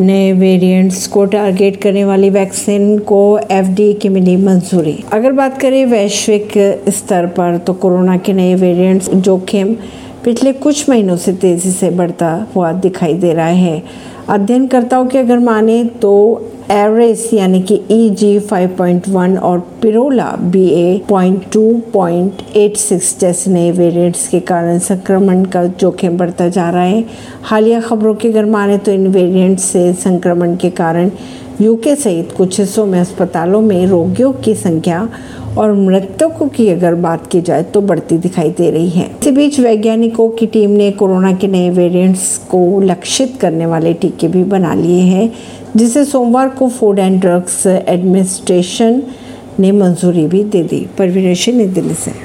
नए वेरिएंट्स को टारगेट करने वाली वैक्सीन को एफडीए की मिली मंजूरी। अगर बात करें वैश्विक स्तर पर तो कोरोना के नए वेरिएंट्स जोखिम पिछले कुछ महीनों से तेज़ी से बढ़ता हुआ दिखाई दे रहा है। अध्ययनकर्ताओं की अगर माने तो एवरेस यानी कि E G five point one और Pirola B A point two point eight six जैसे नए वेरिएंट्स के कारण संक्रमण का जोखिम बढ़ता जा रहा है। हालिया खबरों की अगर माने तो इन वेरिएंट्स से संक्रमण के कारण यूके सहित कुछ हिस्सों में अस्पतालों में रोगियों की संख्या और मृतकों की अगर बात की जाए तो बढ़ती दिखाई दे रही है। इसी बीच वैज्ञानिकों की टीम ने कोरोना के नए वेरिएंट्स को लक्षित करने वाले टीके भी बना लिए हैं, जिसे सोमवार को फ़ूड एंड ड्रग्स एडमिनिस्ट्रेशन ने मंजूरी भी दे दी। परवीन नई दिल्ली से